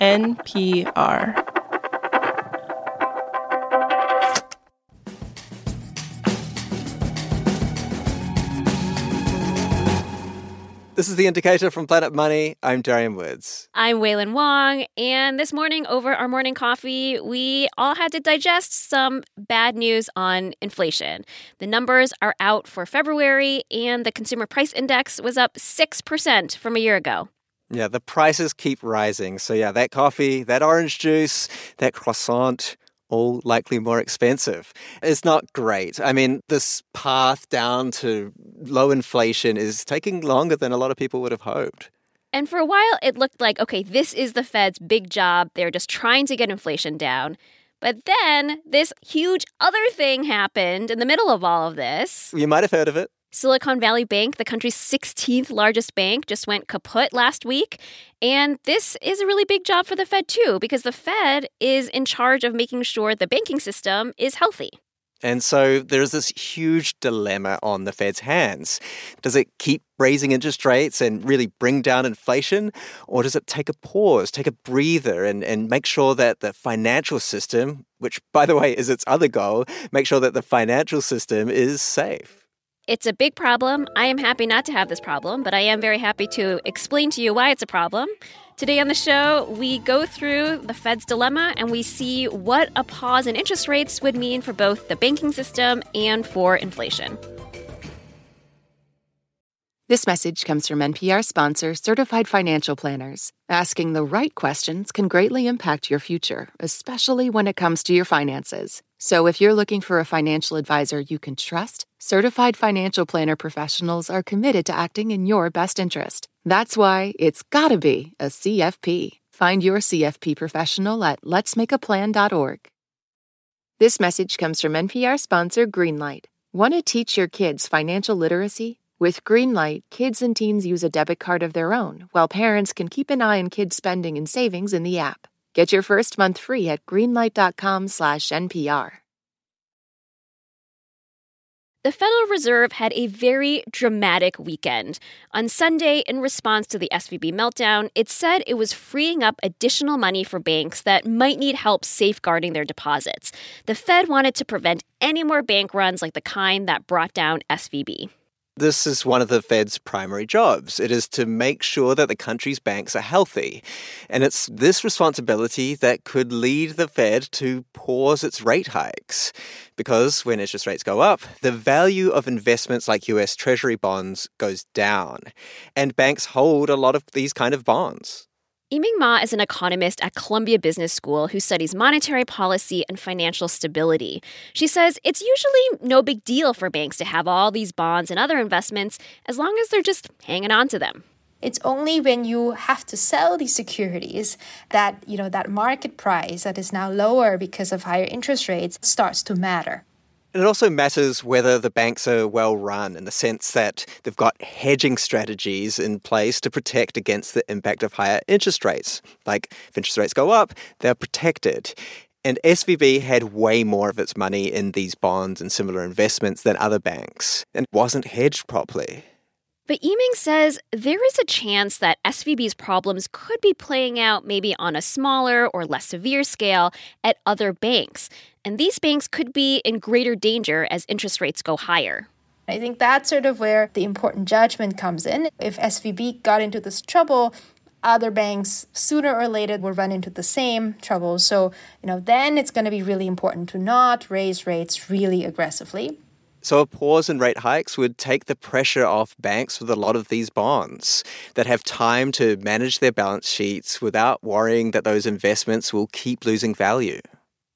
NPR. This is The Indicator from Planet Money. I'm Darian Woods. I'm Wailin Wong. And this morning, over our morning coffee, we all had to digest some bad news on inflation. The numbers are out for February, and the consumer price index was up 6% from a year ago. Yeah, the prices keep rising. So, yeah, that coffee, that orange juice, that croissant, all likely more expensive. It's not great. I mean, this path down to low inflation is taking longer than a lot of people would have hoped. And for a while, it looked like, okay, this is the Fed's big job. They're just trying to get inflation down. But then this huge other thing happened in the middle of all of this. You might have heard of it. Silicon Valley Bank, the country's 16th largest bank, just went kaput last week. And this is a really big job for the Fed, too, because the Fed is in charge of making sure the banking system is healthy. And so there's this huge dilemma on the Fed's hands. Does it keep raising interest rates and really bring down inflation? Or does it take a pause, take a breather, and, and make sure that the financial system, which, by the way, is its other goal, make sure that the financial system is safe? It's a big problem. I am happy not to have this problem, but I am very happy to explain to you why it's a problem. Today on the show, we go through the Fed's dilemma and we see what a pause in interest rates would mean for both the banking system and for inflation. This message comes from NPR sponsor Certified Financial Planners. Asking the right questions can greatly impact your future, especially when it comes to your finances. So if you're looking for a financial advisor you can trust, Certified Financial Planner professionals are committed to acting in your best interest. That's why it's gotta be a CFP. Find your CFP professional at letsmakeaplan.org. This message comes from NPR sponsor Greenlight. Want to teach your kids financial literacy? With Greenlight, kids and teens use a debit card of their own, while parents can keep an eye on kids' spending and savings in the app. Get your first month free at greenlight.com/npr. The Federal Reserve had a very dramatic weekend. On Sunday, in response to the SVB meltdown, it said it was freeing up additional money for banks that might need help safeguarding their deposits. The Fed wanted to prevent any more bank runs like the kind that brought down SVB. This is one of the Fed's primary jobs. It is to make sure that the country's banks are healthy. And it's this responsibility that could lead the Fed to pause its rate hikes. Because when interest rates go up, the value of investments like US Treasury bonds goes down. And banks hold a lot of these kind of bonds. Yiming Ma is an economist at Columbia Business School who studies monetary policy and financial stability. She says it's usually no big deal for banks to have all these bonds and other investments as long as they're just hanging on to them. It's only when you have to sell these securities that, you know, that market price that is now lower because of higher interest rates starts to matter. It also matters whether the banks are well run in the sense that they've got hedging strategies in place to protect against the impact of higher interest rates. Like if interest rates go up, they're protected. And SVB had way more of its money in these bonds and similar investments than other banks and wasn't hedged properly. But Yiming says there is a chance that SVB's problems could be playing out maybe on a smaller or less severe scale at other banks. And these banks could be in greater danger as interest rates go higher. I think that's sort of where the important judgment comes in. If SVB got into this trouble, other banks sooner or later will run into the same trouble. So, you know, then it's going to be really important to not raise rates really aggressively. So, a pause in rate hikes would take the pressure off banks with a lot of these bonds that have time to manage their balance sheets without worrying that those investments will keep losing value.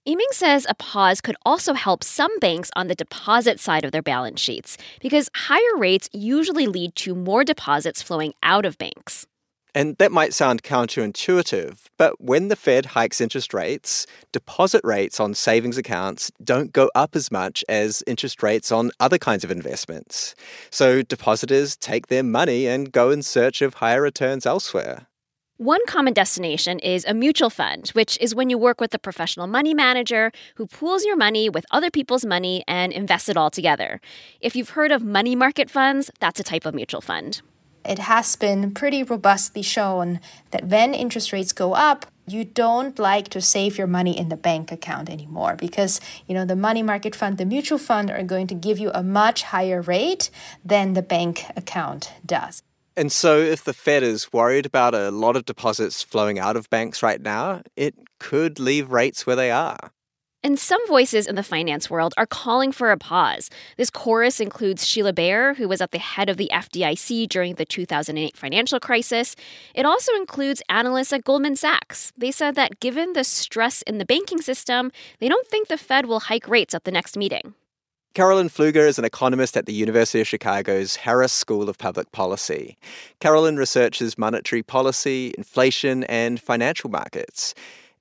Yiming says a pause could also help some banks on the deposit side of their balance sheets because higher rates usually lead to more deposits flowing out of banks. And that might sound counterintuitive, but when the Fed hikes interest rates, deposit rates on savings accounts don't go up as much as interest rates on other kinds of investments. So depositors take their money and go in search of higher returns elsewhere. One common destination is a mutual fund, which is when you work with a professional money manager who pools your money with other people's money and invests it all together. If you've heard of money market funds, that's a type of mutual fund. It has been pretty robustly shown that when interest rates go up, you don't like to save your money in the bank account anymore because you know the money market fund the mutual fund are going to give you a much higher rate than the bank account does. And so if the fed is worried about a lot of deposits flowing out of banks right now it could leave rates where they are and some voices in the finance world are calling for a pause. This chorus includes Sheila Bair, who was at the head of the FDIC during the 2008 financial crisis. It also includes analysts at Goldman Sachs. They said that given the stress in the banking system, they don't think the Fed will hike rates at the next meeting. Carolin Pflueger is an economist at the University of Chicago's Harris School of Public Policy. Carolyn researches monetary policy, inflation, and financial markets.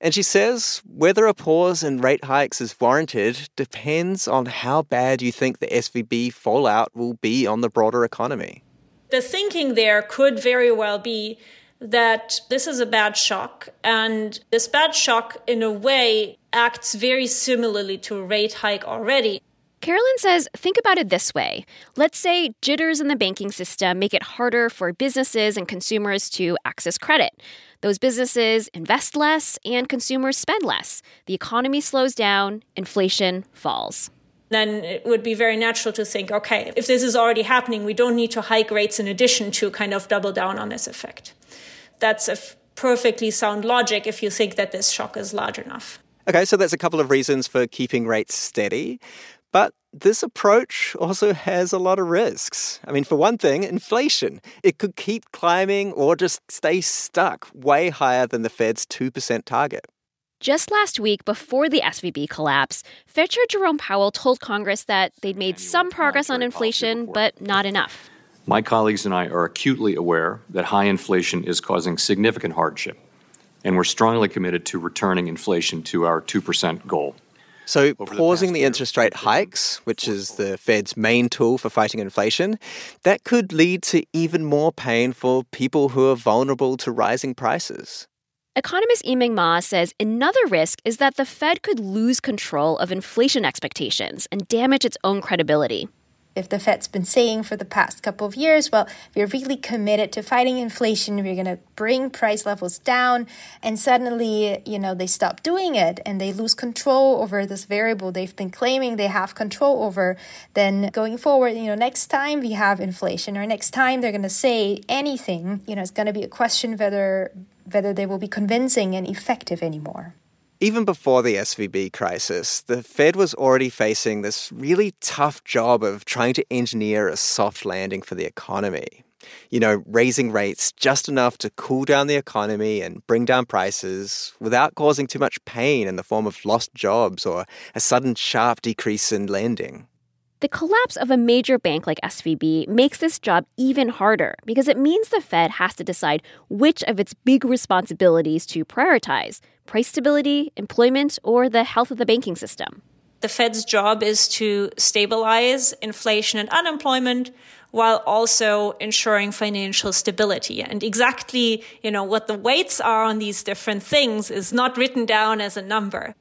And she says whether a pause in rate hikes is warranted depends on how bad you think the SVB fallout will be on the broader economy. The thinking there could very well be that this is a bad shock, and this bad shock, in a way, acts very similarly to a rate hike already. Carolin says think about it this way. Let's say jitters in the banking system make it harder for businesses and consumers to access credit. Those businesses invest less and consumers spend less. The economy slows down, inflation falls. Then it would be very natural to think okay, if this is already happening, we don't need to hike rates in addition to kind of double down on this effect. That's a f- perfectly sound logic if you think that this shock is large enough. Okay, so that's a couple of reasons for keeping rates steady. But this approach also has a lot of risks. I mean, for one thing, inflation. It could keep climbing or just stay stuck way higher than the Fed's 2% target. Just last week, before the SVB collapse, Fed Chair Jerome Powell told Congress that they'd made some progress on inflation, but not enough. My colleagues and I are acutely aware that high inflation is causing significant hardship, and we're strongly committed to returning inflation to our 2% goal. So, pausing the, the interest rate hikes, which is the Fed's main tool for fighting inflation, that could lead to even more pain for people who are vulnerable to rising prices. Economist Yiming Ma says another risk is that the Fed could lose control of inflation expectations and damage its own credibility if the Fed's been saying for the past couple of years, well, we're really committed to fighting inflation, we're going to bring price levels down, and suddenly, you know, they stop doing it and they lose control over this variable they've been claiming they have control over, then going forward, you know, next time we have inflation or next time they're going to say anything, you know, it's going to be a question whether whether they will be convincing and effective anymore. Even before the SVB crisis, the Fed was already facing this really tough job of trying to engineer a soft landing for the economy. You know, raising rates just enough to cool down the economy and bring down prices without causing too much pain in the form of lost jobs or a sudden sharp decrease in lending. The collapse of a major bank like SVB makes this job even harder because it means the Fed has to decide which of its big responsibilities to prioritize price stability, employment, or the health of the banking system. The Fed's job is to stabilize inflation and unemployment while also ensuring financial stability. And exactly, you know, what the weights are on these different things is not written down as a number.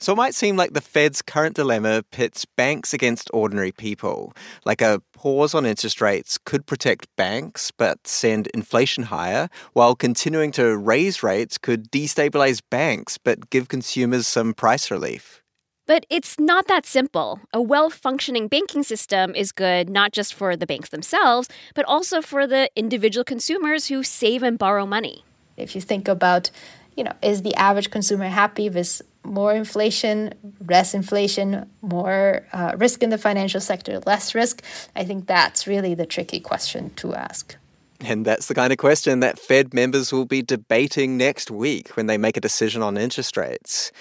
So it might seem like the Fed's current dilemma pits banks against ordinary people. Like a pause on interest rates could protect banks but send inflation higher, while continuing to raise rates could destabilize banks but give consumers some price relief. But it's not that simple. A well functioning banking system is good not just for the banks themselves, but also for the individual consumers who save and borrow money. If you think about, you know, is the average consumer happy with more inflation, less inflation, more uh, risk in the financial sector, less risk? I think that's really the tricky question to ask. And that's the kind of question that Fed members will be debating next week when they make a decision on interest rates.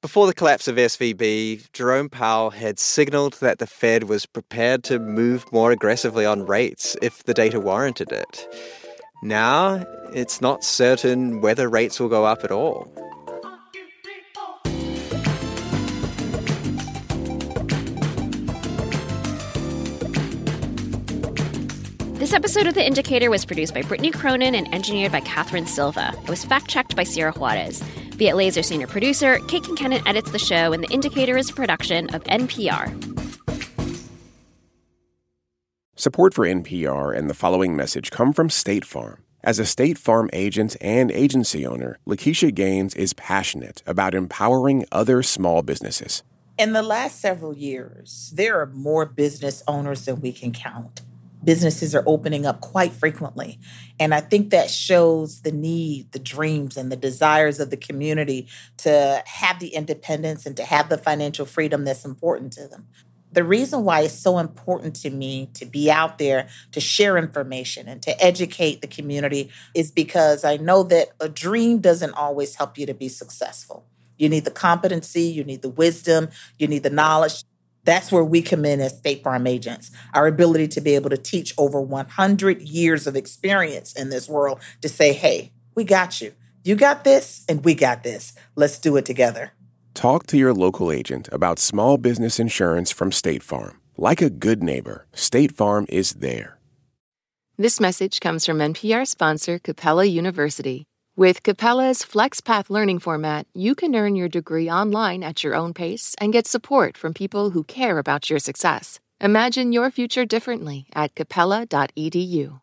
Before the collapse of SVB, Jerome Powell had signaled that the Fed was prepared to move more aggressively on rates if the data warranted it. Now, it's not certain whether rates will go up at all. This episode of The Indicator was produced by Brittany Cronin and engineered by Catherine Silva. It was fact checked by Sierra Juarez. Viet Laser senior producer. Kate Concannon edits the show, and The Indicator is a production of NPR. Support for NPR and the following message come from State Farm. As a State Farm agent and agency owner, Lakeisha Gaines is passionate about empowering other small businesses. In the last several years, there are more business owners than we can count. Businesses are opening up quite frequently. And I think that shows the need, the dreams, and the desires of the community to have the independence and to have the financial freedom that's important to them the reason why it's so important to me to be out there to share information and to educate the community is because I know that a dream doesn't always help you to be successful. You need the competency, you need the wisdom, you need the knowledge. That's where we come in as State Farm agents. Our ability to be able to teach over 100 years of experience in this world to say, hey, we got you. You got this, and we got this. Let's do it together. Talk to your local agent about small business insurance from State Farm. Like a good neighbor, State Farm is there. This message comes from NPR sponsor Capella University. With Capella's FlexPath learning format, you can earn your degree online at your own pace and get support from people who care about your success. Imagine your future differently at capella.edu.